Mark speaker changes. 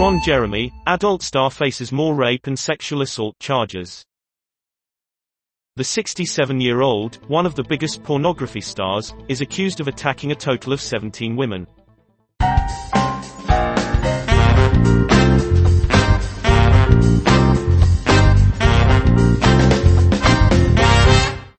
Speaker 1: Ron Jeremy, adult star faces more rape and sexual assault charges. The 67-year-old, one of the biggest pornography stars, is accused of attacking a total of 17 women.